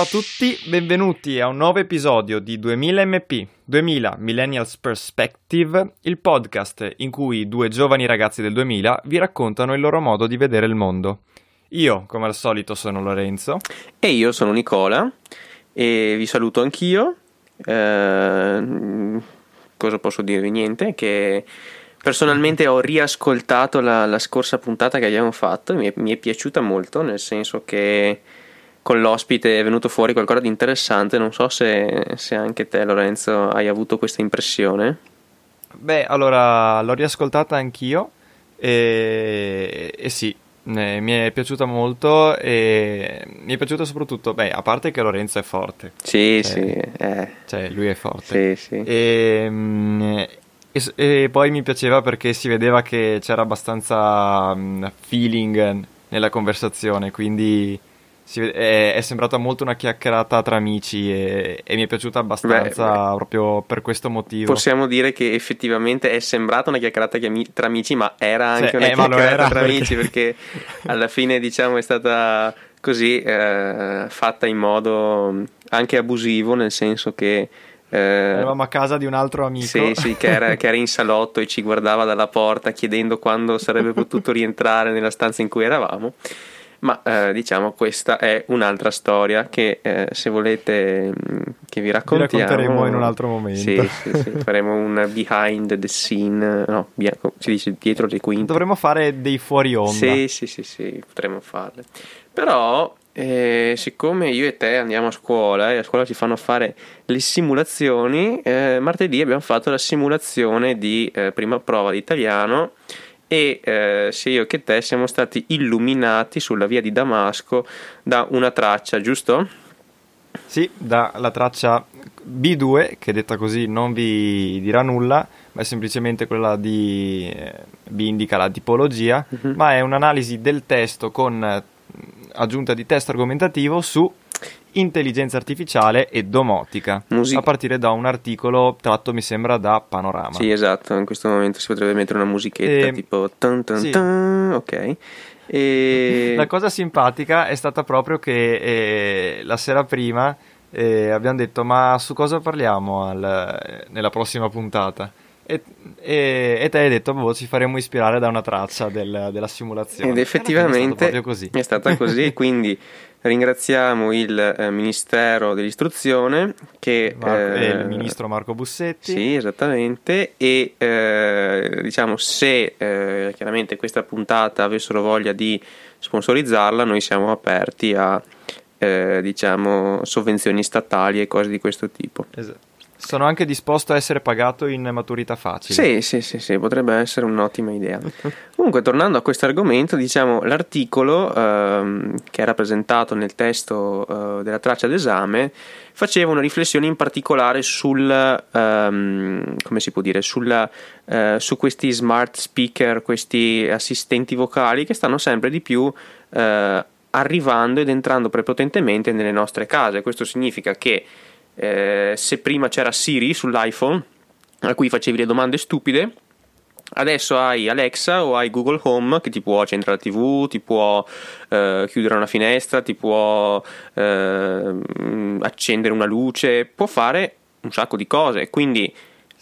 Ciao a tutti, benvenuti a un nuovo episodio di 2000 MP, 2000 Millennials Perspective, il podcast in cui due giovani ragazzi del 2000 vi raccontano il loro modo di vedere il mondo. Io, come al solito, sono Lorenzo. E io sono Nicola e vi saluto anch'io. Eh, cosa posso dirvi? Niente, che personalmente ho riascoltato la, la scorsa puntata che abbiamo fatto, mi è, mi è piaciuta molto, nel senso che con l'ospite è venuto fuori qualcosa di interessante. Non so se, se anche te, Lorenzo, hai avuto questa impressione. Beh, allora l'ho riascoltata anch'io e, e sì, eh, mi è piaciuta molto e mi è piaciuto soprattutto, beh, a parte che Lorenzo è forte. Sì, cioè, sì. Eh. Cioè, lui è forte. Sì, sì. E, mm, e, e, poi mi piaceva perché si vedeva che c'era abbastanza mm, feeling nella conversazione, quindi è, è, sembrata molto una chiacchierata tra amici e, e mi è piaciuta abbastanza beh, proprio per questo motivo. Possiamo dire che effettivamente è sembrata una chiacchierata tra amici, ma era anche sì, una eh, chiacchierata tra perché... amici perché alla fine diciamo è stata così eh, fatta in modo anche abusivo, nel senso che eh, Eravamo a casa di un altro amico. Sì, sì, che era, che era, in salotto e ci guardava dalla porta chiedendo quando sarebbe potuto rientrare nella stanza in cui eravamo ma eh, diciamo questa è un'altra storia che eh, se volete mm, che vi raccontiamo vi racconteremo in un altro momento. Sì, sì, sì, faremo un behind the scene no, si dice dietro le quinte. Dovremmo fare dei fuori onda. Sì sì sì, sì potremmo farle. Però eh, siccome io e te andiamo a scuola e a scuola ci fanno fare le simulazioni eh, martedì abbiamo fatto la simulazione di eh, prima prova di italiano e eh, sia io che te siamo stati illuminati sulla via di Damasco da una traccia, giusto? Sì, dalla traccia B2, che detta così non vi dirà nulla, ma è semplicemente quella di... Eh, vi indica la tipologia, uh-huh. ma è un'analisi del testo con eh, aggiunta di testo argomentativo su intelligenza artificiale e domotica, Music- a partire da un articolo tratto, mi sembra, da Panorama. Sì, esatto, in questo momento si potrebbe mettere una musichetta e... tipo tan tan sì. tan, ok. E... La cosa simpatica è stata proprio che eh, la sera prima eh, abbiamo detto ma su cosa parliamo al, nella prossima puntata? E, e, e, te hai detto, boh, ci faremo ispirare da una traccia del, della simulazione. Ed effettivamente è, così. è stata così, quindi ringraziamo il eh, Ministero dell'Istruzione che... Marco, eh, il Ministro Marco Bussetti. Sì, esattamente, e eh, diciamo se eh, chiaramente questa puntata avessero voglia di sponsorizzarla, noi siamo aperti a eh, diciamo sovvenzioni statali e cose di questo tipo. Esatto. Sono anche disposto a essere pagato in maturità facile. Sì, sì, sì, sì potrebbe essere un'ottima idea. Comunque, tornando a questo argomento, diciamo l'articolo ehm, che era presentato nel testo eh, della traccia d'esame faceva una riflessione in particolare sul, ehm, come si può dire, sulla, eh, su questi smart speaker, questi assistenti vocali che stanno sempre di più eh, arrivando ed entrando prepotentemente nelle nostre case. Questo significa che eh, se prima c'era Siri sull'iPhone a cui facevi le domande stupide, adesso hai Alexa o hai Google Home che ti può accendere la TV, ti può eh, chiudere una finestra, ti può eh, accendere una luce, può fare un sacco di cose. Quindi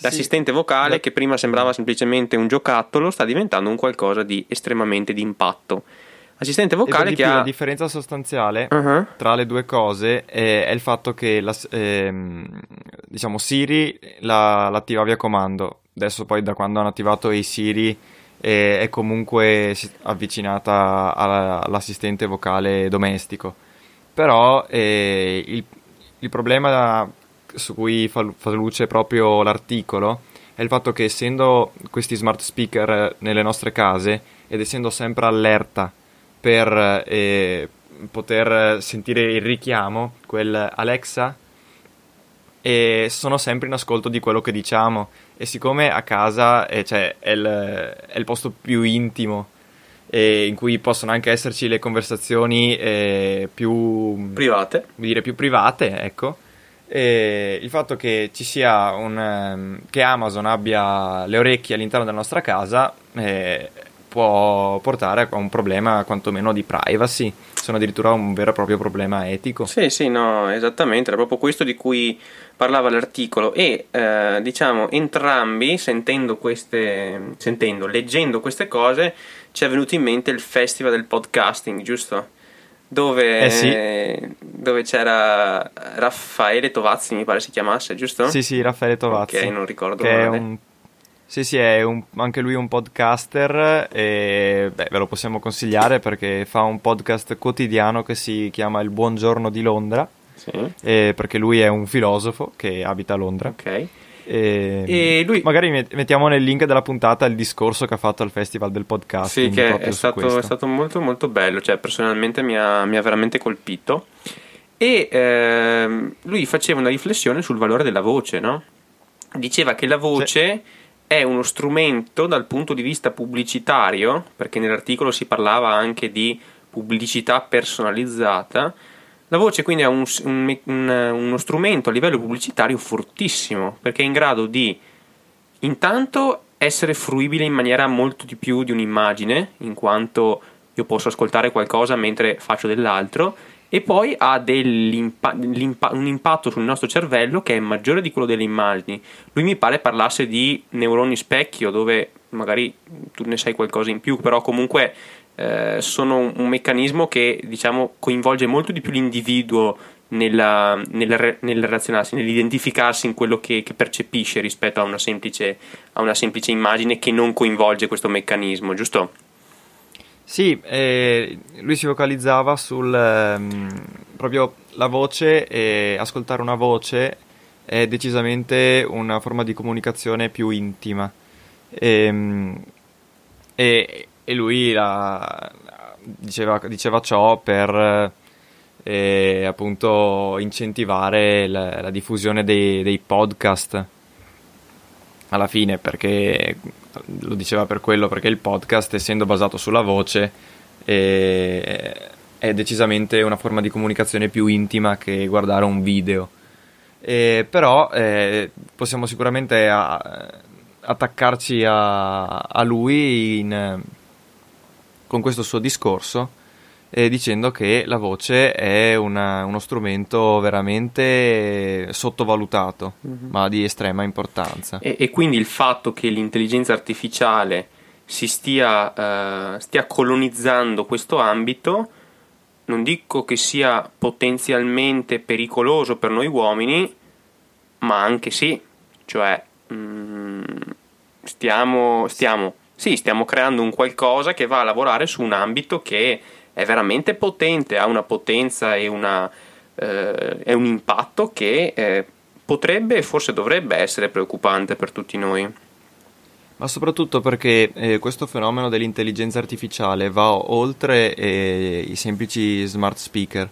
l'assistente vocale, che prima sembrava semplicemente un giocattolo, sta diventando un qualcosa di estremamente d'impatto. Assistente vocale che ha... La differenza sostanziale uh-huh. tra le due cose è, è il fatto che la, ehm, diciamo Siri la, l'attiva via comando. Adesso poi da quando hanno attivato i Siri è, è comunque avvicinata alla, all'assistente vocale domestico. Però eh, il, il, problema su cui fa, fa luce proprio l'articolo è il fatto che essendo questi smart speaker nelle nostre case ed essendo sempre allerta per eh, poter sentire il richiamo, quel Alexa, e sono sempre in ascolto di quello che diciamo. E siccome a casa eh, cioè, è, il, è, il, posto più intimo eh, in cui possono anche esserci le conversazioni eh, più private, dire, più private, ecco. E il fatto che ci sia un um, che Amazon abbia le orecchie all'interno della nostra casa eh, può portare a un problema quantomeno di privacy, se non addirittura un vero e proprio problema etico. Sì, sì, no, esattamente, era proprio questo di cui parlava l'articolo e eh, diciamo entrambi sentendo queste, sentendo, leggendo queste cose ci è venuto in mente il festival del podcasting, giusto? Dove, eh sì. dove c'era Raffaele Tovazzi, mi pare si chiamasse, giusto? Sì, sì, Raffaele Tovazzi. Ok, non ricordo che male. È un sì, sì, è un, anche lui un podcaster e beh, ve lo possiamo consigliare perché fa un podcast quotidiano che si chiama Il Buongiorno di Londra. Sì. perché lui è un filosofo che abita a Londra. Ok. E, e lui... Magari mettiamo nel link della puntata il discorso che ha fatto al Festival del Podcast. Sì, che è stato, è stato, molto molto bello, cioè personalmente mi ha, mi ha veramente colpito. E ehm, lui faceva una riflessione sul valore della voce, no? Diceva che la voce... Sì è uno strumento dal punto di vista pubblicitario, perché nell'articolo si parlava anche di pubblicità personalizzata. La voce quindi è un, un, un, uno strumento a livello pubblicitario fortissimo, perché è in grado di intanto essere fruibile in maniera molto di più di un'immagine, in quanto io posso ascoltare qualcosa mentre faccio dell'altro, e poi ha un impatto sul nostro cervello che è maggiore di quello delle immagini. Lui mi pare parlasse di neuroni specchio, dove magari tu ne sai qualcosa in più, però comunque eh, sono un, meccanismo che diciamo coinvolge molto di più l'individuo nella, nel, nel relazionarsi, nell'identificarsi in quello che, che percepisce rispetto a una, semplice, a una semplice immagine che non coinvolge questo meccanismo, giusto? Sì, eh, lui si focalizzava sul ehm, proprio la voce e ascoltare una voce è decisamente una forma di comunicazione più intima. E, ehm, e, e lui la, diceva, diceva, ciò per eh, appunto incentivare la, la diffusione dei, dei podcast alla fine perché lo diceva per quello, perché il podcast, essendo basato sulla voce, è, è decisamente una forma di comunicazione più intima che guardare un video. Eh, però eh, possiamo sicuramente a, attaccarci a, a lui in, con questo suo discorso eh, dicendo che la voce è una, uno strumento veramente sottovalutato, mm-hmm. ma di estrema importanza. E, e, quindi il fatto che l'intelligenza artificiale si stia, uh, stia colonizzando questo ambito, non dico che sia potenzialmente pericoloso per noi uomini, ma anche sì, cioè mm, stiamo, stiamo, sì, stiamo creando un qualcosa che va a lavorare su un ambito che è veramente potente, ha una potenza e, una, eh, e un impatto che eh, potrebbe e forse dovrebbe essere preoccupante per tutti noi. Ma soprattutto perché eh, questo fenomeno dell'intelligenza artificiale va oltre eh, i semplici smart speaker,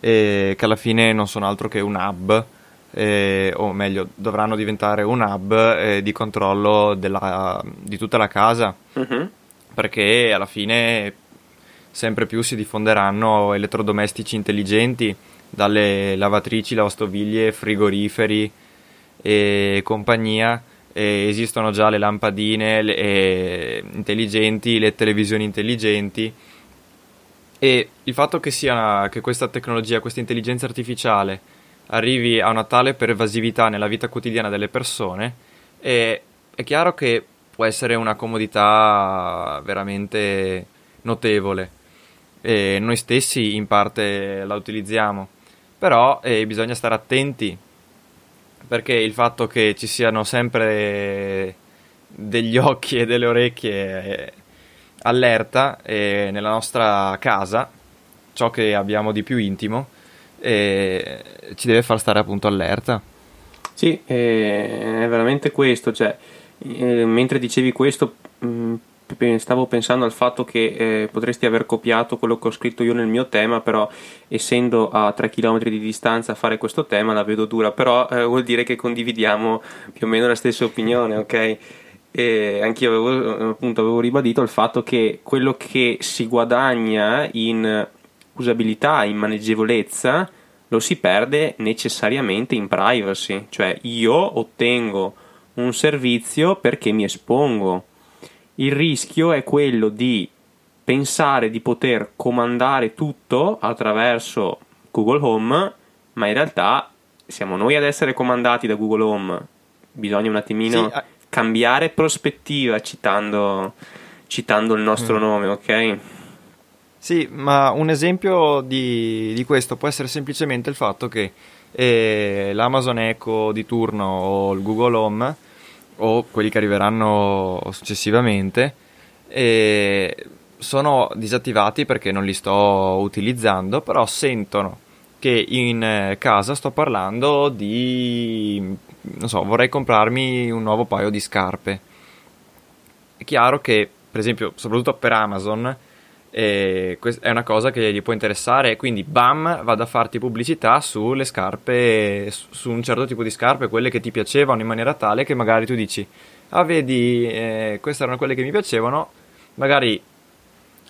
eh, che alla fine non sono altro che un hub, eh, o meglio, dovranno diventare un hub di controllo della, di tutta la casa, uh-huh. perché alla fine sempre più si diffonderanno elettrodomestici intelligenti, dalle lavatrici, lavastoviglie, frigoriferi e compagnia. E esistono già le lampadine le, eh, intelligenti, le televisioni intelligenti e il fatto che, sia, che questa tecnologia, questa intelligenza artificiale arrivi a una tale pervasività nella vita quotidiana delle persone è, è chiaro che può essere una comodità veramente notevole e noi stessi in parte la utilizziamo, però eh, bisogna stare attenti perché il fatto che ci siano sempre degli occhi e delle orecchie eh, allerta eh, nella nostra casa, ciò che abbiamo di più intimo, eh, ci deve far stare appunto allerta. Sì, è veramente questo, cioè, eh, mentre dicevi questo, mm, stavo pensando al fatto che eh, potresti aver copiato quello che ho scritto io nel mio tema, però essendo a 3 km di distanza a fare questo tema la vedo dura, però eh, vuol dire che condividiamo più o meno la stessa opinione, ok? E anch'io avevo, appunto, avevo ribadito il fatto che quello che si guadagna in usabilità, in maneggevolezza, lo si perde necessariamente in privacy, cioè io ottengo un servizio perché mi espongo. Il rischio è quello di pensare di poter comandare tutto attraverso Google Home, ma in realtà siamo noi ad essere comandati da Google Home. Bisogna un attimino sì, cambiare prospettiva citando, citando il nostro mm. nome, ok? Sì, ma un esempio di, di, questo può essere semplicemente il fatto che eh, l'Amazon Echo di turno o il Google Home o quelli che arriveranno successivamente eh, sono disattivati perché non li sto utilizzando, però sentono che in casa sto parlando di non so, vorrei comprarmi un nuovo paio di scarpe. È chiaro che, per esempio, soprattutto per Amazon, eh, è una cosa che gli può interessare, quindi bam, vado a farti pubblicità sulle scarpe, su un certo tipo di scarpe, quelle che ti piacevano in maniera tale che magari tu dici, ah vedi, eh, queste erano quelle che mi piacevano, magari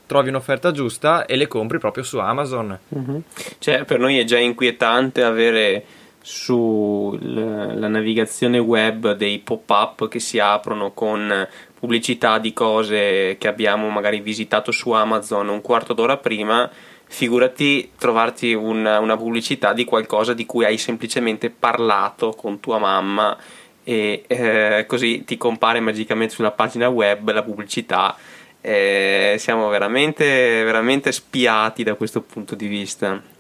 trovi un'offerta giusta e le compri proprio su Amazon. Mm-hmm. Cioè, per noi è già inquietante avere sulla navigazione web dei pop-up che si aprono con pubblicità di cose che abbiamo magari visitato su Amazon un quarto d'ora prima, figurati trovarti una, una pubblicità di qualcosa di cui hai semplicemente parlato con tua mamma e eh, così ti compare magicamente sulla pagina web la pubblicità. Eh, siamo veramente, veramente spiati da questo punto di vista.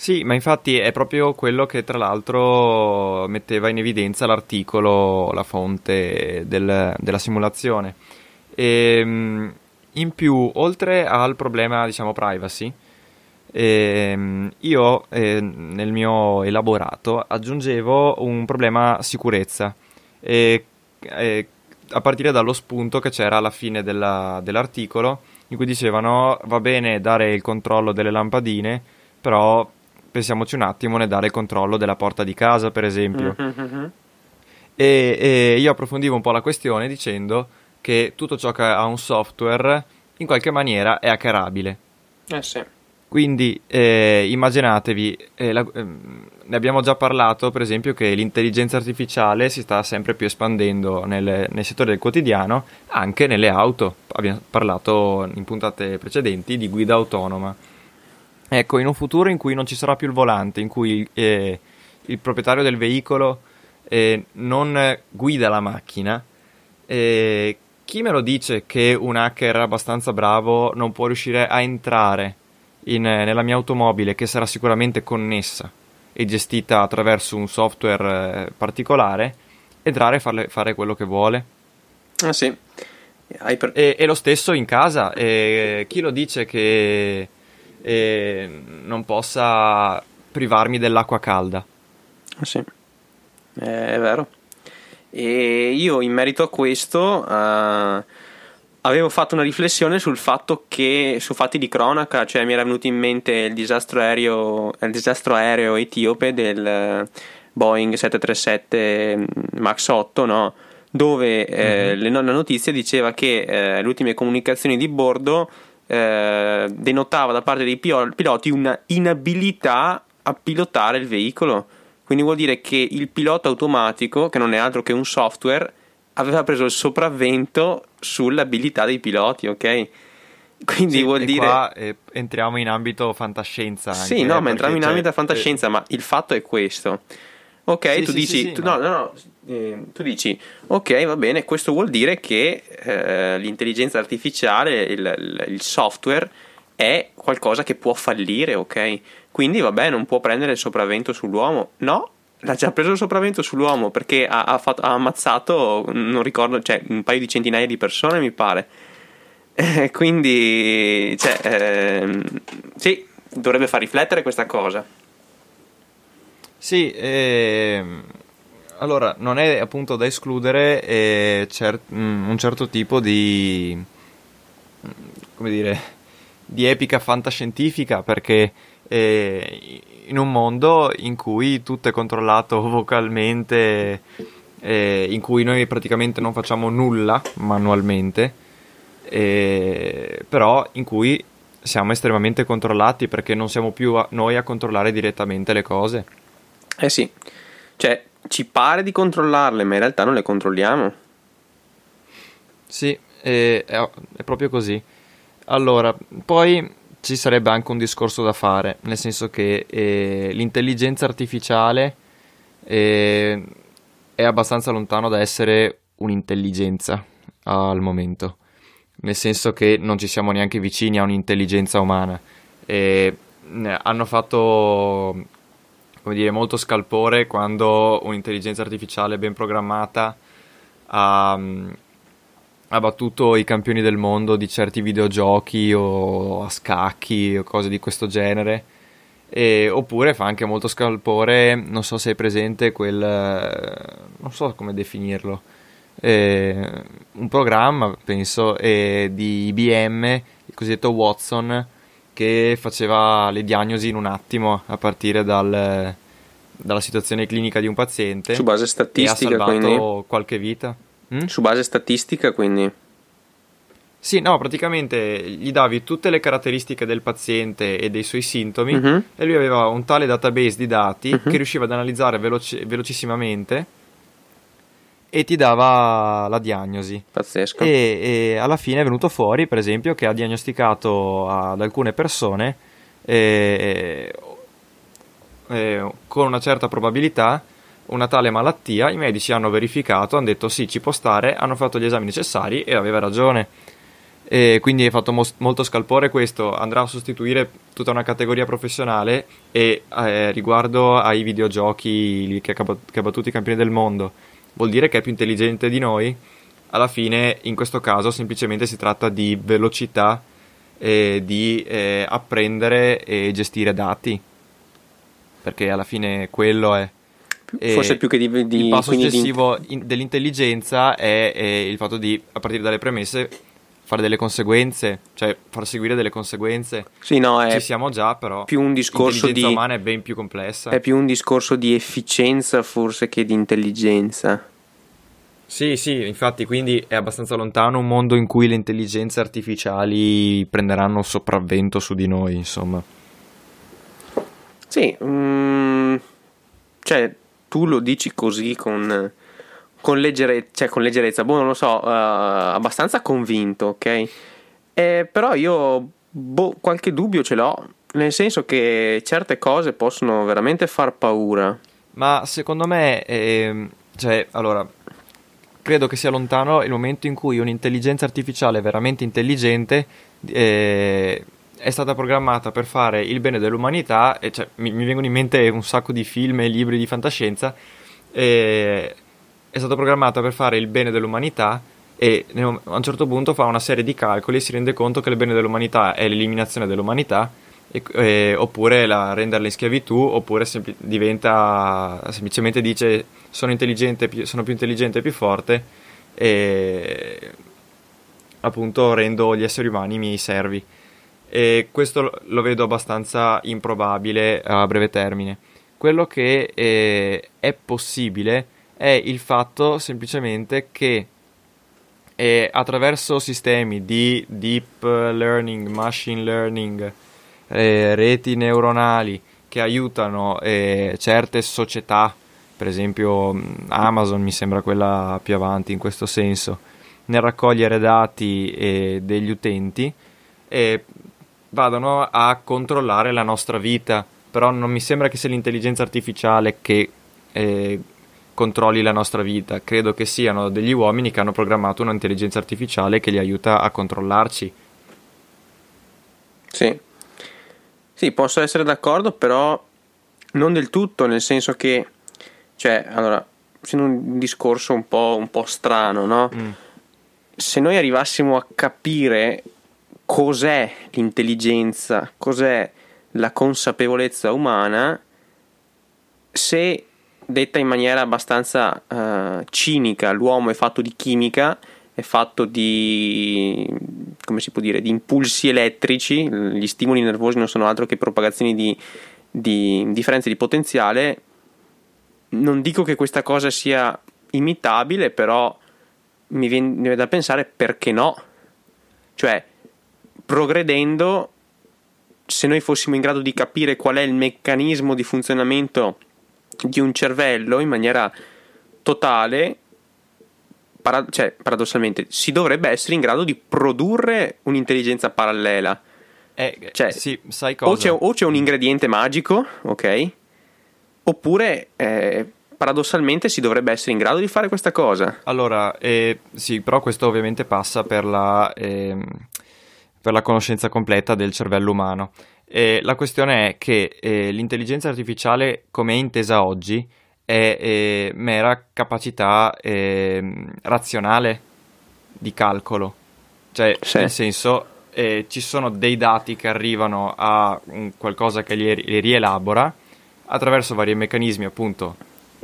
Sì, ma infatti è proprio quello che tra l'altro metteva in evidenza l'articolo, la fonte del, della simulazione. E, ehm, in più, oltre al problema, diciamo, privacy, ehm, io eh, nel mio elaborato aggiungevo un problema sicurezza. E, e, a partire dallo spunto che c'era alla fine della, dell'articolo, in cui dicevano va bene dare il controllo delle lampadine, però pensiamoci un attimo nel dare il controllo della porta di casa, per esempio. Mm-hmm. E, e, io approfondivo un po' la questione dicendo che tutto ciò che ha un software in qualche maniera è hackerabile. Eh sì. Quindi eh, immaginatevi, eh, la, eh, ne abbiamo già parlato per esempio che l'intelligenza artificiale si sta sempre più espandendo nel, nel settore del quotidiano, anche nelle auto. Abbiamo parlato in puntate precedenti di guida autonoma. Ecco, in un futuro in cui non ci sarà più il volante, in cui eh, il proprietario del veicolo eh, non guida la macchina, eh, chi me lo dice che un hacker abbastanza bravo non può riuscire a entrare in, nella mia automobile che sarà sicuramente connessa e gestita attraverso un software eh, particolare, entrare e farle, fare quello che vuole? Ah sì. Per... E, e, lo stesso in casa. chi lo dice che e non possa privarmi dell'acqua calda. Ah, sì, è vero. E io in merito a questo uh, avevo fatto una riflessione sul fatto che, su fatti di cronaca, cioè mi era venuto in mente il disastro aereo, il disastro aereo etiope del Boeing 737 MAX 8, no? dove eh, mm-hmm. la notizia diceva che eh, le ultime comunicazioni di bordo eh, denotava da parte dei piloti una inabilità a pilotare il veicolo. Quindi vuol dire che il pilota automatico, che non è altro che un software, aveva preso il sopravvento sull'abilità dei piloti, ok? Quindi sì, vuol dire. Qua eh, entriamo in ambito fantascienza. Anche, sì, no, eh, ma entriamo in ambito fantascienza, eh... ma il fatto è questo. Ok, sì, tu sì, dici. Tu, no, no, no eh, tu dici, ok, va bene, questo vuol dire che eh, l'intelligenza artificiale, il, il, software è qualcosa che può fallire, ok? Quindi vabbè, non può prendere il sopravvento sull'uomo. No, l'ha già preso il sopravvento sull'uomo perché ha, ha, fatto, ha ammazzato, non ricordo, cioè un paio di centinaia di persone, mi pare. Eh, quindi, cioè, ehm, sì, dovrebbe far riflettere questa cosa. Sì, ehm allora, non è appunto da escludere eh, cer- mm, un certo tipo di, come dire, di epica fantascientifica perché eh, in un mondo in cui tutto è controllato vocalmente, eh, in cui noi praticamente non facciamo nulla manualmente, eh, però in cui siamo estremamente controllati perché non siamo più a, noi a controllare direttamente le cose. Eh sì, cioè ci pare di controllarle, ma in realtà non le controlliamo. Sì, è, è proprio così. Allora, poi ci sarebbe anche un discorso da fare, nel senso che eh, l'intelligenza artificiale eh, è abbastanza lontano da essere un'intelligenza al momento nel senso che non ci siamo neanche vicini a un'intelligenza umana. E hanno fatto come dire, molto scalpore quando un'intelligenza artificiale ben programmata ha, ha, battuto i campioni del mondo di certi videogiochi o a scacchi o cose di questo genere. E, oppure fa anche molto scalpore, non so se è presente quel, non so come definirlo, eh, un programma, penso, eh, di IBM, il cosiddetto Watson, che faceva le diagnosi in un attimo a partire dal, dalla situazione clinica di un paziente. Su base statistica, ha salvato quindi? qualche vita. Mm? Su base statistica, quindi? Sì, no, praticamente gli davi tutte le caratteristiche del paziente e dei suoi sintomi uh-huh. e lui aveva un tale database di dati uh-huh. che riusciva ad analizzare veloci- velocissimamente e ti dava la diagnosi. Pazzesco. E, e, alla fine è venuto fuori, per esempio, che ha diagnosticato ad alcune persone eh, eh, con una certa probabilità una tale malattia. I medici hanno verificato, hanno detto sì, ci può stare, hanno fatto gli esami necessari e aveva ragione. E quindi è fatto mo- molto scalpore questo, andrà a sostituire tutta una categoria professionale e eh, riguardo ai videogiochi che ha battuto i campioni del mondo vuol dire che è più intelligente di noi? Alla fine, in questo caso, semplicemente si tratta di velocità e di eh, apprendere e gestire dati. Perché alla fine quello è. Forse più che di, di il passo successivo di... dell'intelligenza è, è il fatto di, a partire dalle premesse, fare delle conseguenze, cioè far seguire delle conseguenze. Sì, no, è Ci siamo già, però più un discorso l'intelligenza di... umana è ben più complessa. È più un discorso di efficienza forse che di intelligenza. Sì, sì, infatti quindi è abbastanza lontano un mondo in cui le intelligenze artificiali prenderanno sopravvento su di noi, insomma. Sì, mm, cioè tu lo dici così con, con, leggere, cioè, con leggerezza, boh, non lo so, uh, abbastanza convinto, ok? Eh, però io boh, qualche dubbio ce l'ho, nel senso che certe cose possono veramente far paura. Ma secondo me, eh, cioè, allora, credo che sia lontano il momento in cui un'intelligenza artificiale veramente intelligente eh, è stata programmata per fare il bene dell'umanità, e cioè, mi, mi, vengono in mente un sacco di film e libri di fantascienza, eh, è stata programmata per fare il bene dell'umanità e a un certo punto fa una serie di calcoli e si rende conto che il bene dell'umanità è l'eliminazione dell'umanità e, e, oppure la, renderla in schiavitù oppure sempl- diventa semplicemente dice sono più, sono più intelligente e più forte e appunto rendo gli esseri umani i miei servi. E questo lo vedo abbastanza improbabile a breve termine. Quello che è, è possibile è il fatto semplicemente che eh, attraverso sistemi di deep learning, machine learning, eh, reti neuronali che aiutano eh, certe società, per esempio Amazon mi sembra quella più avanti in questo senso, nel raccogliere dati eh, degli utenti e vadano a controllare la nostra vita, però non mi sembra che sia l'intelligenza artificiale che eh, controlli la nostra vita, credo che siano degli uomini che hanno programmato un'intelligenza artificiale che li aiuta a controllarci. Sì, sì, posso essere d'accordo, però non del tutto, nel senso che, cioè, allora, essendo un discorso un po', un po strano, no? Mm. Se noi arrivassimo a capire cos'è l'intelligenza, cos'è la consapevolezza umana, se detta in maniera abbastanza uh, cinica, l'uomo è fatto di chimica, è fatto di, come si può dire, di impulsi elettrici, gli stimoli nervosi non sono altro che propagazioni di, di differenze di potenziale, non dico che questa cosa sia imitabile, però mi viene, mi viene da pensare perché no. Cioè, progredendo, se noi fossimo in grado di capire qual è il meccanismo di funzionamento di un cervello in maniera totale, para- cioè, paradossalmente, si dovrebbe essere in grado di produrre un'intelligenza parallela. Eh, cioè, sì, sai cosa? O c'è, o c'è, un ingrediente magico, ok? Oppure eh, paradossalmente si dovrebbe essere in grado di fare questa cosa. Allora, eh, sì, però questo ovviamente passa per la, ehm, per la conoscenza completa del cervello umano. la questione è che eh, l'intelligenza artificiale, come è intesa oggi, è eh, mera capacità eh, razionale di calcolo. Cioè, sì. nel senso, eh, ci sono dei dati che arrivano a qualcosa che li, li rielabora, attraverso vari meccanismi appunto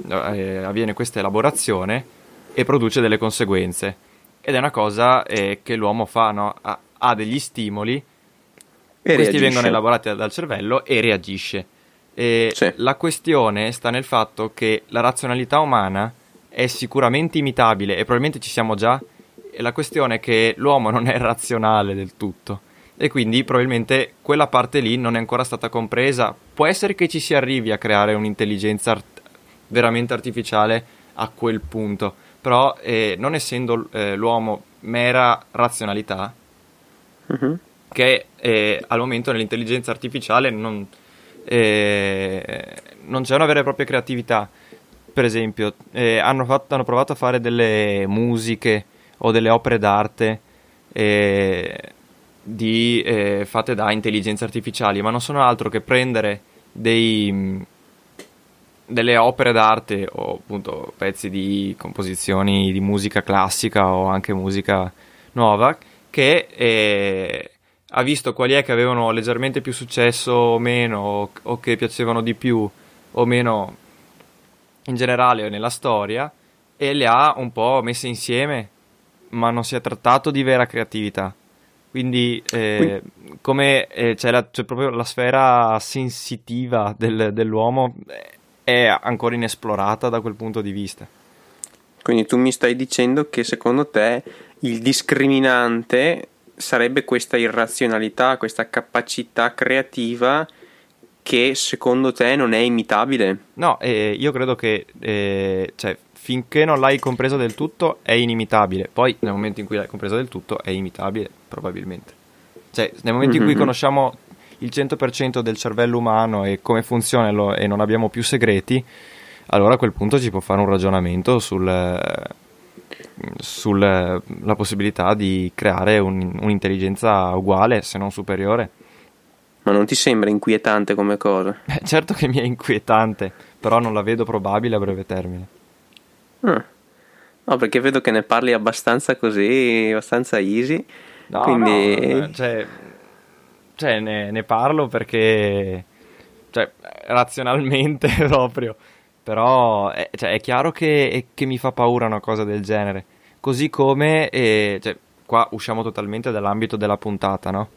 eh, avviene questa elaborazione e produce delle conseguenze. Ed è una cosa eh, che l'uomo fa, no? ha, ha, degli stimoli, e questi reagisce. vengono elaborati dal cervello e reagisce. E sì. La questione sta nel fatto che la razionalità umana è sicuramente imitabile e probabilmente ci siamo già. E la questione è che l'uomo non è razionale del tutto e quindi probabilmente quella parte lì non è ancora stata compresa. Può essere che ci si arrivi a creare un'intelligenza art- veramente artificiale a quel punto, però eh, non essendo eh, l'uomo mera razionalità, uh-huh. che eh, al momento nell'intelligenza artificiale non, eh, non c'è una vera e propria creatività. Per esempio, eh, hanno, fatto, hanno, provato a fare delle musiche o delle opere d'arte eh, di, eh, fatte da intelligenze artificiali, ma non sono altro che prendere dei, delle opere d'arte o appunto pezzi di composizioni di musica classica o anche musica nuova che eh, ha visto quali è che avevano leggermente più successo o meno, o, o che piacevano di più o meno in generale nella storia, e le ha un po' messe insieme, ma non si è trattato di vera creatività. Quindi, eh, come eh, c'è, la, c'è, proprio la sfera sensitiva del, dell'uomo, è ancora inesplorata da quel punto di vista. Quindi tu mi stai dicendo che secondo te il discriminante sarebbe questa irrazionalità, questa capacità creativa che secondo te non è imitabile? No, eh, io credo che eh, cioè, finché non l'hai compresa del tutto è inimitabile, poi nel momento in cui l'hai compresa del tutto è imitabile, probabilmente. Cioè, nel momento in cui mm-hmm. conosciamo il 100% del cervello umano e come funziona lo, e non abbiamo più segreti, allora a quel punto si può fare un ragionamento sul sulla possibilità di creare un, un'intelligenza uguale, se non superiore. Ma non ti sembra inquietante come cosa? Eh, certo che mi è inquietante, però non la vedo probabile a breve termine. Ah. No, perché vedo che ne parli abbastanza così, abbastanza easy. No, quindi... no, cioè, cioè ne, ne, parlo perché, cioè, razionalmente proprio però è, cioè, è chiaro che, che, mi fa paura una cosa del genere. Così come, eh, cioè, qua usciamo totalmente dall'ambito della puntata, no?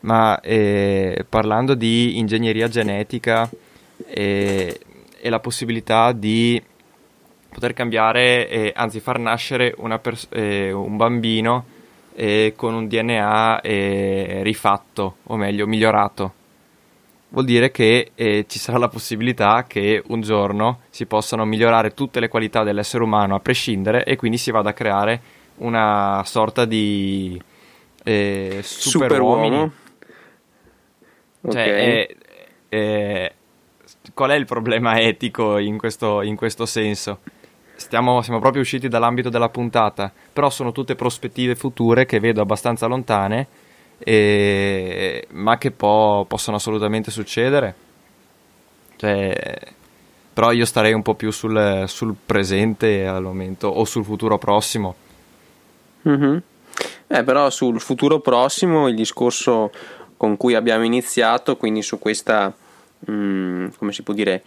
Ma eh, parlando di ingegneria genetica eh, e la possibilità di poter cambiare, anzi far nascere pers- eh, un bambino eh, con un DNA eh, rifatto, o meglio, migliorato vuol dire che eh, ci sarà la possibilità che un giorno si possano migliorare tutte le qualità dell'essere umano a prescindere e quindi si vada a creare una sorta di eh, super uomini. Cioè, okay. è, è, qual è il problema etico in questo, in questo senso? Stiamo, siamo proprio usciti dall'ambito della puntata, però sono tutte prospettive future che vedo abbastanza lontane e, ma che po- possono assolutamente succedere. Cioè, però io starei un po' più sul, sul presente al momento o sul futuro prossimo. Mm-hmm. Eh, però sul futuro prossimo il discorso con cui abbiamo iniziato, quindi su questa, mh, mm, come si può dire,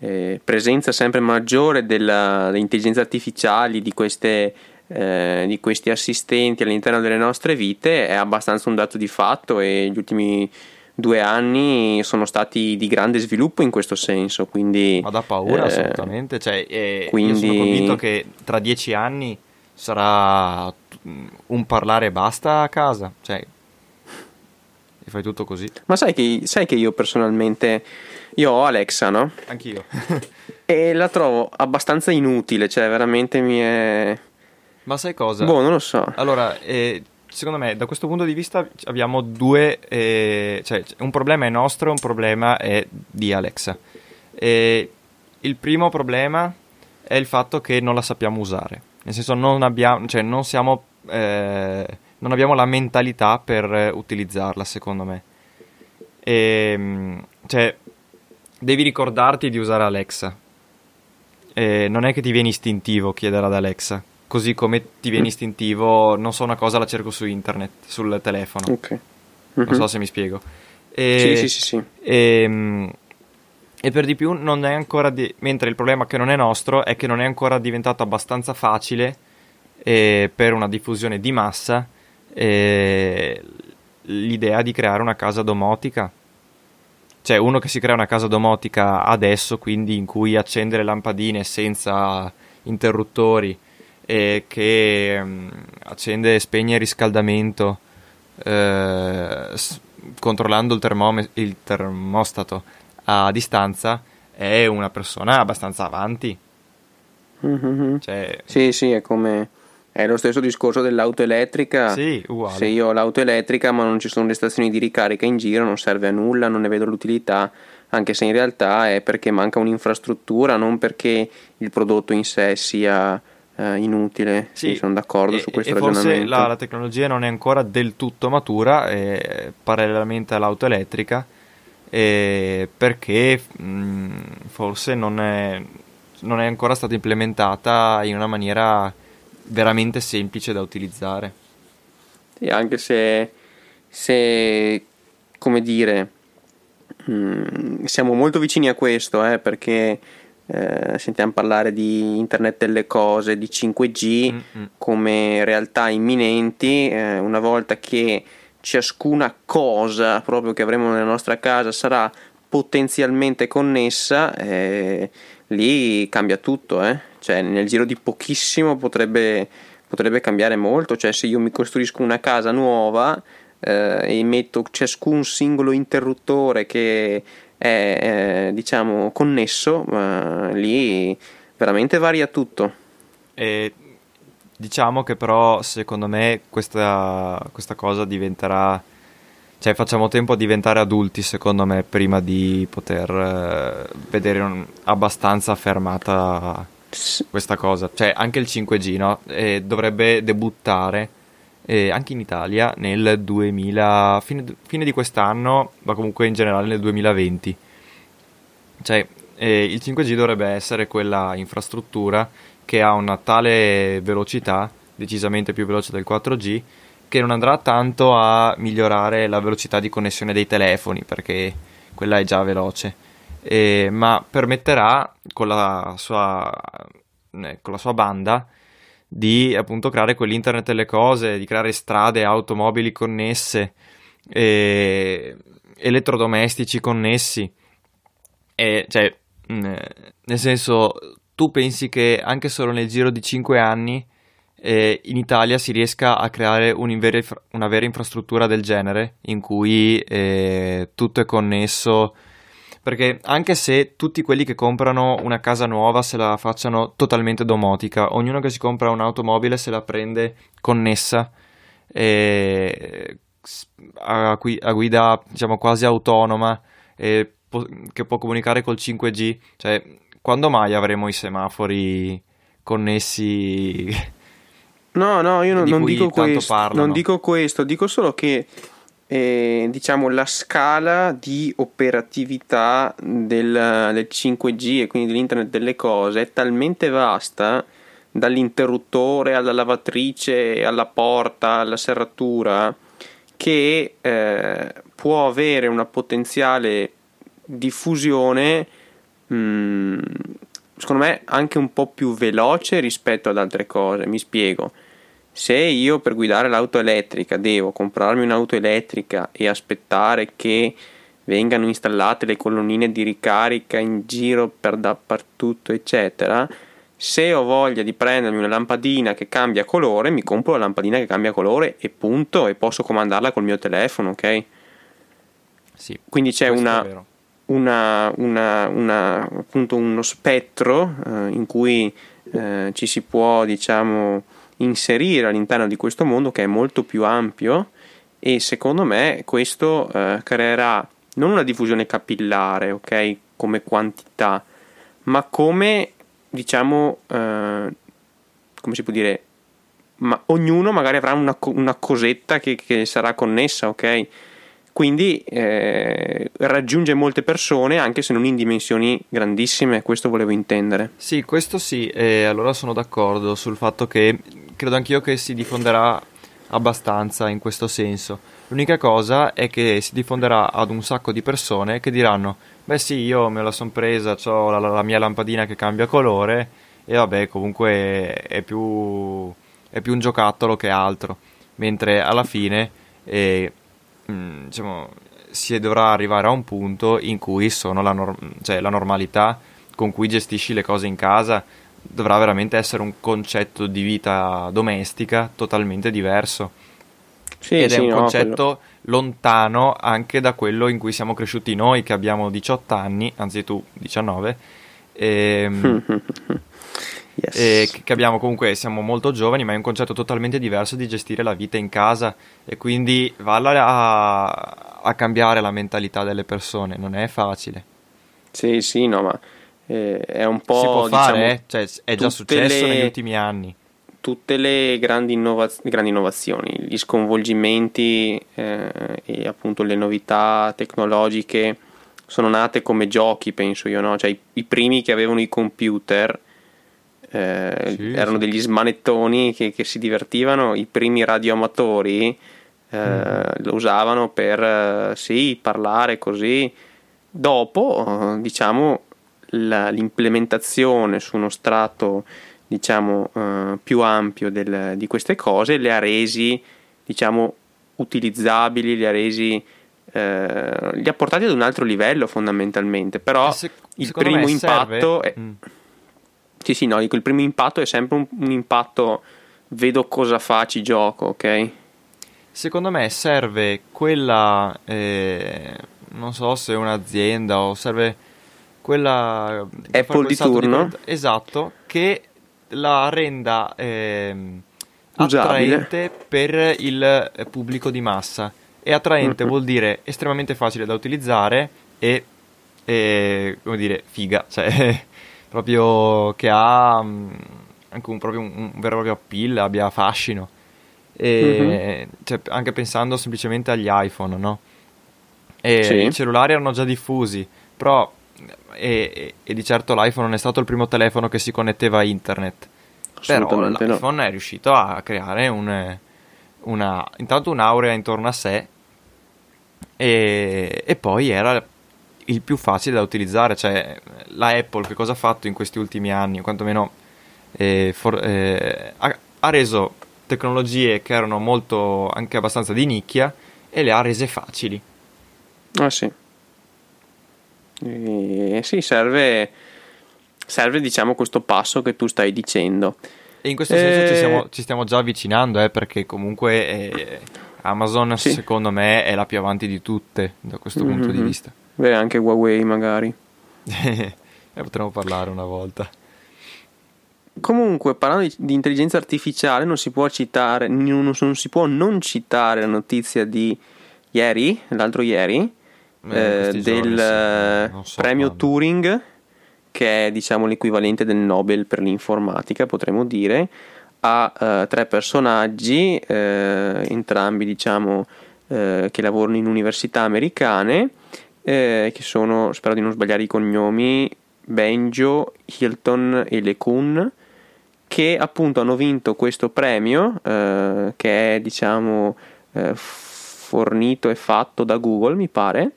eh, presenza sempre maggiore della, delle intelligenze artificiali, di queste eh, di questi assistenti all'interno delle nostre vite è abbastanza un dato di fatto e gli ultimi due anni sono stati di grande sviluppo in questo senso. Quindi, Ma da paura, eh, assolutamente. Cioè, eh, quindi... Io sono convinto che tra dieci anni sarà un parlare e basta a casa. Cioè, e fai tutto così. Ma sai che, sai che io personalmente. Io ho Alexa, no? Anch'io. e la trovo abbastanza inutile, cioè veramente mi è. Ma sai cosa? Boh, non lo so. Allora, eh, secondo me da questo punto di vista abbiamo due, eh, cioè un problema è nostro, un problema è di Alexa. E il primo problema è il fatto che non la sappiamo usare, nel senso non abbiamo, cioè non siamo, eh, non abbiamo la mentalità per utilizzarla secondo me. E, cioè, devi ricordarti di usare Alexa. E non è che ti viene istintivo chiedere ad Alexa così come ti viene istintivo, non so una cosa, la cerco su internet, sul telefono. Ok. Mm-hmm. Non so mhm. se mi spiego. E, sì, sì, sì, sì. E, ehm, e per di più non è ancora, di... mentre il problema che non è nostro è che non è ancora diventato abbastanza facile eh, per una diffusione di massa eh, l'idea di creare una casa domotica. Cioè uno che si crea una casa domotica adesso, quindi in cui accende le lampadine senza interruttori, e che um, accende e spegne il riscaldamento eh, s- controllando il, termom- il, termostato a distanza è una persona abbastanza avanti. Mm-hmm. Cioè... Sì, sì, è come... È lo stesso discorso dell'auto elettrica. Sì, uguale. Se io ho l'auto elettrica ma non ci sono le stazioni di ricarica in giro, non serve a nulla, non ne vedo l'utilità, anche se in realtà è perché manca un'infrastruttura, non perché il prodotto in sé sia eh, inutile. Sì, sono d'accordo e, su questo e ragionamento. Forse la, la, tecnologia non è ancora del tutto matura, eh, parallelamente all'auto elettrica, eh, perché mh, mm, forse non è, non è ancora stata implementata in una maniera veramente semplice da utilizzare. Sì, anche se, se come dire, mh, mm, siamo molto vicini a questo, eh, perché eh, sentiamo parlare di internet delle cose, di 5G mm-hmm. come realtà imminenti, eh, una volta che ciascuna cosa proprio che avremo nella nostra casa sarà potenzialmente connessa, eh, lì cambia tutto, eh. Cioè nel giro di pochissimo potrebbe, potrebbe, cambiare molto, cioè se io mi costruisco una casa nuova eh, e metto ciascun singolo interruttore che è eh, diciamo connesso, ma lì veramente varia tutto. E diciamo che però secondo me questa, questa cosa diventerà cioè facciamo tempo a diventare adulti secondo me prima di poter eh, vedere un, abbastanza affermata questa cosa cioè anche il 5G no? eh, dovrebbe debuttare eh, anche in Italia nel 2000, fine, fine, di quest'anno, ma comunque in generale nel 2020. Cioè, eh, il 5G dovrebbe essere quella infrastruttura che ha una tale velocità, decisamente più veloce del 4G, che non andrà tanto a migliorare la velocità di connessione dei telefoni, perché quella è già veloce, eh, ma permetterà con la sua, eh, con la sua banda di appunto creare quell'internet delle cose, di creare strade, automobili connesse, eh, elettrodomestici connessi. E, cioè, mm, nel senso, tu pensi che anche solo nel giro di 5 anni eh, in Italia si riesca a creare un una vera infrastruttura del genere in cui eh, tutto è connesso perché anche se tutti quelli che comprano una casa nuova se la facciano totalmente domotica, ognuno che si compra un'automobile se la prende connessa e a, a guida diciamo quasi autonoma e po- che può comunicare col 5G, cioè quando mai avremo i semafori connessi? No, no, io non, non dico questo, non dico questo, dico solo che eh, diciamo la scala di operatività del, del 5G e quindi dell'internet delle cose è talmente vasta dall'interruttore alla lavatrice alla porta alla serratura che eh, può avere una potenziale diffusione mh, mm, secondo me anche un po' più veloce rispetto ad altre cose. Mi spiego. Se io per guidare l'auto elettrica devo comprarmi un'auto elettrica e aspettare che vengano installate le colonnine di ricarica in giro per dappertutto, eccetera, se ho voglia di prendermi una lampadina che cambia colore, mi compro la lampadina che cambia colore e punto, e posso comandarla col mio telefono, ok? Sì, Quindi c'è una, una, una, una, appunto uno spettro eh, in cui eh, ci si può, diciamo, inserire all'interno di questo mondo che è molto più ampio e secondo me questo eh, creerà non una diffusione capillare, ok, come quantità, ma come diciamo eh, come si può dire ma ognuno magari avrà una, una cosetta che, che, sarà connessa, ok? Quindi eh, raggiunge molte persone anche se non in dimensioni grandissime, questo volevo intendere. Sì, questo sì, e allora sono d'accordo sul fatto che credo anch'io che si diffonderà abbastanza in questo senso. L'unica cosa è che si diffonderà ad un sacco di persone che diranno: Beh, sì, io me la sono presa, ho la, la, mia lampadina che cambia colore, e vabbè, comunque è più, è più un giocattolo che altro. Mentre alla fine, eh, mm, diciamo, si dovrà arrivare a un punto in cui sono la, norm- cioè, la normalità con cui gestisci le cose in casa dovrà veramente essere un concetto di vita domestica totalmente diverso. Sì, Ed sì, è un no, concetto quello... lontano anche da quello in cui siamo cresciuti noi, che abbiamo 18 anni, anzi tu 19, ehm, yes. e che abbiamo comunque, siamo molto giovani, ma è un concetto totalmente diverso di gestire la vita in casa e quindi vale a, a cambiare la mentalità delle persone, non è facile. Sì, sì, no, ma eh, è un po'... Si può fare, diciamo, eh? cioè, è già successo le... negli ultimi anni tutte le grandi, innova- grandi innovazioni, gli sconvolgimenti eh, e appunto le novità tecnologiche sono nate come giochi, penso io, no? Cioè i, i primi che avevano i computer eh, sì, erano degli smanettoni che, che, si divertivano, i primi radioamatori eh, mm. lo usavano per eh, sì, parlare così. Dopo, diciamo, la, l'implementazione su uno strato diciamo, uh, più ampio del, di queste cose, le ha resi diciamo, utilizzabili, li ha resi uh, li ha portati ad un altro livello fondamentalmente. Però eh, se, il primo impatto è, mm. sì, sì, no, dico, il primo impatto è sempre un, un impatto vedo cosa fa, ci gioco, ok? Secondo me serve quella, eh, non so se un'azienda o serve quella Apple di turno di, esatto che la renda eh, attraente per il pubblico di massa. E attraente mm-hmm. vuol dire estremamente facile da utilizzare e, e come dire, figa, cioè proprio che ha mm, anche un, proprio, un, un vero e proprio appeal, abbia fascino. E, mm-hmm. cioè, anche pensando semplicemente agli iPhone, no? E sì. I cellulari erano già diffusi, però e, e, di certo l'iPhone non è stato il primo telefono che si connetteva a internet. Però l'iPhone no. è riuscito a creare un, una, intanto un'aurea intorno a sé e, e, poi era il più facile da utilizzare. Cioè, la Apple che cosa ha fatto in questi ultimi anni? Quantomeno eh, for, eh, ha, ha reso tecnologie che erano molto anche abbastanza di nicchia e le ha rese facili. Ah sì. E sì, serve, serve diciamo questo passo che tu stai dicendo. E in questo senso ci, eh, siamo, ci, stiamo già avvicinando, eh, perché comunque eh, Amazon sì. secondo me è la più avanti di tutte da questo mm-hmm. punto di vista. Beh, anche Huawei magari. ne potremmo parlare una volta. Comunque, parlando di, di, intelligenza artificiale, non si può citare, non, non si può non citare la notizia di ieri, l'altro ieri, eh, del eh, so premio quando. Turing, che è diciamo l'equivalente del Nobel per l'informatica, potremmo dire, a uh, tre personaggi, uh, entrambi diciamo uh, che lavorano in università americane, che sono, spero di non sbagliare i cognomi, Benjo, Hilton e LeCun, che appunto hanno vinto questo premio, che è diciamo fornito e fatto da Google, mi pare,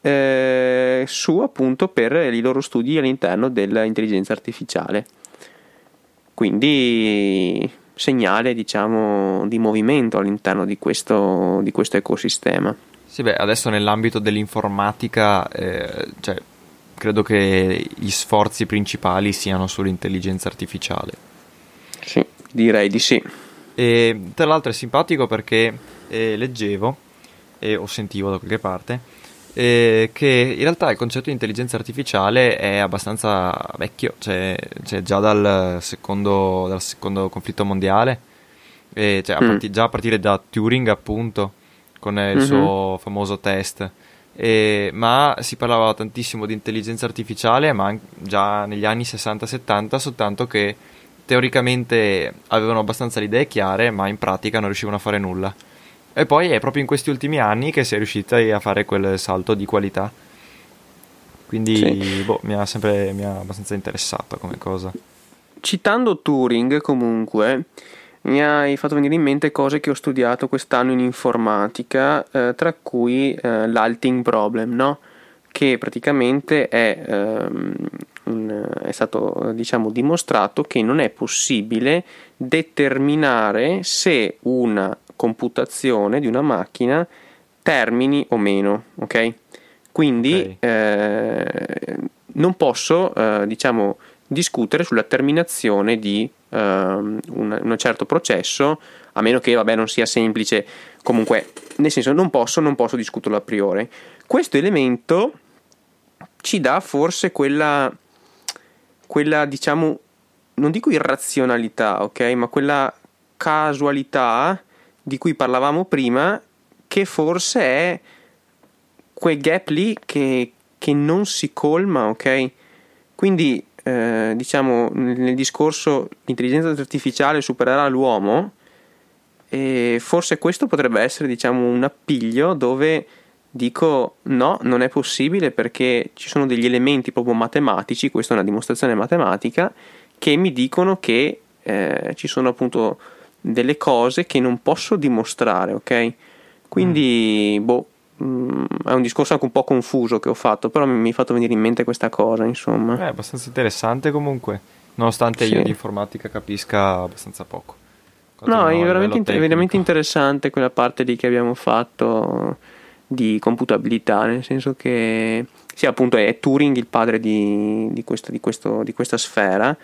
eh, su appunto per i loro studi all'interno dell'intelligenza artificiale. Quindi segnale diciamo di movimento all'interno di questo, di questo ecosistema. Sì, beh, adesso nell'ambito dell'informatica, eh, cioè, credo che gli sforzi principali siano sull'intelligenza artificiale. Sì, direi di sì. E, tra l'altro è simpatico perché eh, leggevo e o sentivo da qualche parte eh, che in realtà il concetto di intelligenza artificiale è abbastanza vecchio, cioè, cioè già dal secondo, dal secondo, conflitto mondiale, eh, cioè a mm. part- già a partire da Turing appunto, con il mm-hmm. suo famoso test. Eh, ma si parlava tantissimo di intelligenza artificiale, ma già negli anni 60-70, soltanto che teoricamente avevano abbastanza le idee chiare, ma in pratica non riuscivano a fare nulla. E poi è proprio in questi ultimi anni che si è riusciti a fare quel salto di qualità. Quindi sì. boh, mi, ha sempre, mi ha abbastanza interessato come cosa. Citando Turing comunque, mi hai fatto venire in mente cose che ho studiato quest'anno in informatica, eh, tra cui eh, l'alting problem, no? che praticamente è, ehm, un, è stato diciamo, dimostrato che non è possibile determinare se una computazione di una macchina termini o meno, ok? Quindi okay. Eh, non posso, eh, diciamo, discutere sulla terminazione di uh, un, un, certo processo, a meno che vabbè, non sia semplice. Comunque, nel senso, non posso, non posso discuterlo a priori. Questo elemento ci dà forse quella, quella diciamo, non dico irrazionalità, ok, ma quella casualità di cui parlavamo prima, che forse è quel gap lì che, che non si colma, ok? Quindi, eh, diciamo, nel discorso l'intelligenza artificiale supererà l'uomo, e forse questo potrebbe essere, diciamo, un appiglio dove dico no, non è possibile perché ci sono degli elementi proprio matematici, questa è una dimostrazione matematica, che mi dicono che eh, ci sono appunto delle cose che non posso dimostrare, ok? Quindi, mm. boh, mh, mm, è un discorso anche un po' confuso che ho fatto, però mi, ha fatto venire in mente questa cosa, insomma. È abbastanza interessante comunque, nonostante sì. io di informatica capisca abbastanza poco. No, è veramente, è veramente interessante quella parte lì che abbiamo fatto di computabilità, nel senso che sì, appunto è Turing il padre di, di, questo, di, questo, di questa sfera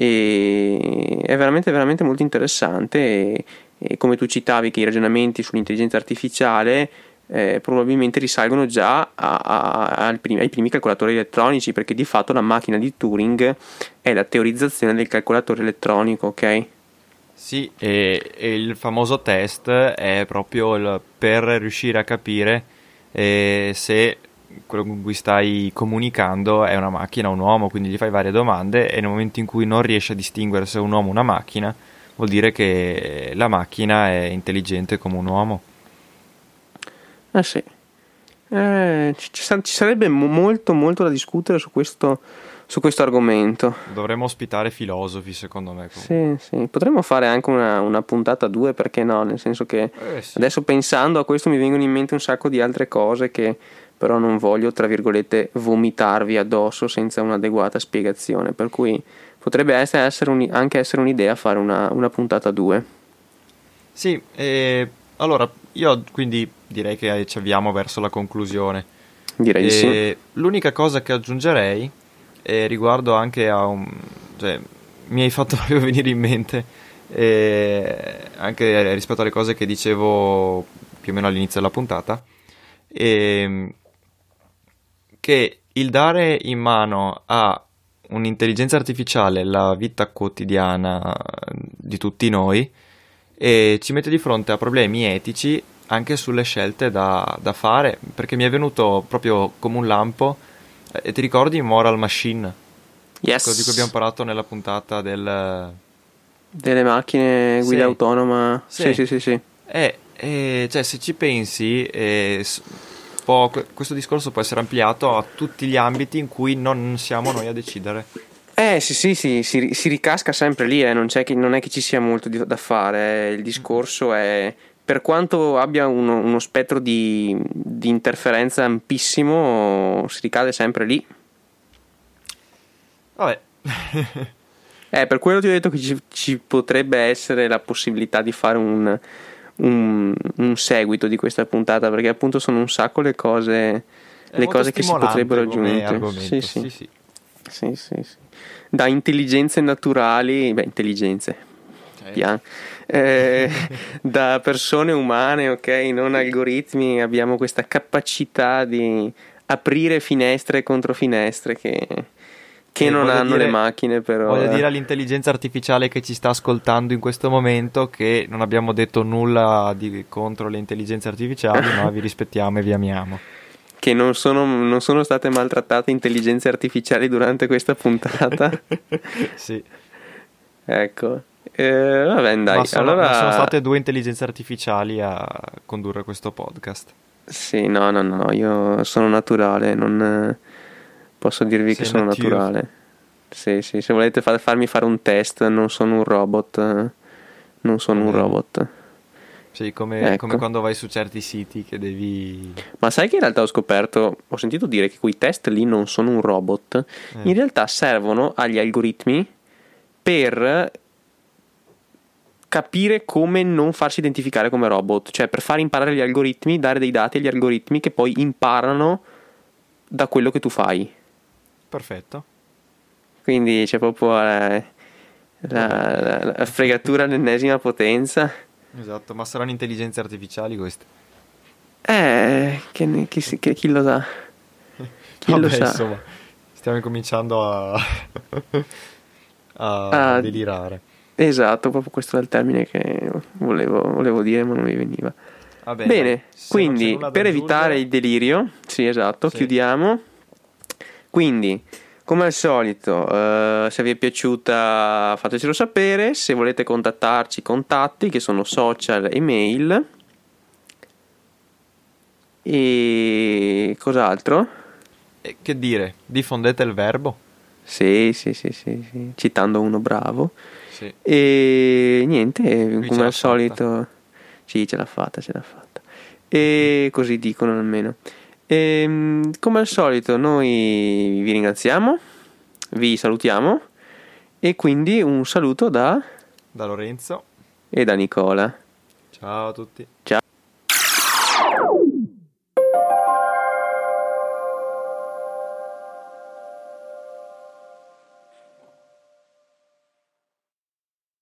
e è veramente, veramente molto interessante e, e come tu citavi che i ragionamenti sull'intelligenza artificiale eh, probabilmente risalgono già a, a, primi, ai primi calcolatori elettronici perché di fatto la macchina di Turing è la teorizzazione del calcolatore elettronico, ok? Sì, e, e il famoso test è proprio il, per riuscire a capire eh, se quello con cui stai comunicando è una macchina o un uomo, quindi gli fai varie domande e nel momento in cui non riesci a distinguere se è un uomo o una macchina, vuol dire che la macchina è intelligente come un uomo. Ah sì. Eh, ci, ci, sarebbe molto molto da discutere su questo, su questo argomento. Dovremmo ospitare filosofi, secondo me. Sì, sì. Potremmo fare anche una, una puntata a due, perché no? Nel senso che eh, sì. adesso pensando a questo mi vengono in mente un sacco di altre cose che però non voglio, tra virgolette, vomitarvi addosso senza un'adeguata spiegazione, per cui potrebbe essere, essere un, anche essere un'idea fare una, una puntata 2. Sì, eh, allora io quindi direi che ci avviamo verso la conclusione. Direi di sì. L'unica cosa che aggiungerei eh, riguardo anche a un... Cioè, mi hai fatto proprio venire in mente eh, anche rispetto alle cose che dicevo più o meno all'inizio della puntata. E, che il dare in mano a un'intelligenza artificiale la vita quotidiana di tutti noi e ci mette di fronte a problemi etici anche sulle scelte da, da fare, perché mi è venuto proprio come un lampo. E ti ricordi Moral Machine? Yes. Di cui abbiamo parlato nella puntata del... Delle macchine guida sì. autonoma. Sì, sì, sì, sì. sì. E, e, cioè, se ci pensi, eh, può, questo discorso può essere ampliato a tutti gli ambiti in cui non siamo noi a decidere. Eh sì, sì, sì, si, si ricasca sempre lì, eh. non, che, non, è che ci sia molto da fare, il discorso è per quanto abbia uno, uno spettro di, di, interferenza ampissimo, si ricade sempre lì. Vabbè. eh, per quello ti ho detto che ci, ci potrebbe essere la possibilità di fare un, un, un, seguito di questa puntata, perché appunto sono un sacco le cose, le cose che si potrebbero aggiungere. Sì sì. Sì, sì. sì. Da intelligenze naturali, beh, intelligenze, pian, eh, da persone umane, ok, non algoritmi, abbiamo questa capacità di aprire finestre contro finestre che, che eh, non hanno dire, le macchine però. Voglio dire all'intelligenza artificiale che ci sta ascoltando in questo momento che non abbiamo detto nulla di, contro le intelligenze artificiali, ma vi rispettiamo e vi amiamo. Che non sono, non sono state maltrattate intelligenze artificiali durante questa puntata. sì. Ecco. Eh, vabbè, dai. Ma sono, allora... sono state due intelligenze artificiali a condurre questo podcast. Sì, no, no, no, io sono naturale, non posso dirvi Sei che sono native. naturale. Sì, sì, se volete far, farmi fare un test, non sono un robot. Non sono un robot. Sì, come, ecco. come, quando vai su certi siti che devi... Ma sai che in realtà ho scoperto, ho sentito dire che quei test lì non sono un robot, eh. in realtà servono agli algoritmi per capire come non farsi identificare come robot, cioè per far imparare gli algoritmi, dare dei dati agli algoritmi che poi imparano da quello che tu fai. Perfetto. Quindi c'è proprio eh, la, la, la, fregatura all'ennesima potenza. Esatto, ma saranno intelligenze artificiali queste? Eh, che, chi, che, chi lo sa? Chi Vabbè, lo sa? Insomma, stiamo cominciando a, a, a delirare. Esatto, proprio questo è il termine che volevo, volevo dire, ma non mi veniva. Vabbè, Bene, quindi per evitare il delirio, sì, esatto, sì. chiudiamo. Quindi, come al solito, uh, se vi è piaciuta fatecelo sapere, se volete contattarci, contatti che sono social e mail. E cos'altro? E che dire, diffondete il verbo? Sì, sì, sì, sì, sì. citando uno bravo. Sì. E niente, Lui come al solito, sì, ce l'ha fatta, ce l'ha fatta. E così dicono almeno. E, ehm, come al solito, noi vi ringraziamo, vi salutiamo. E quindi un saluto da, da Lorenzo e da Nicola. Ciao a tutti. Ciao.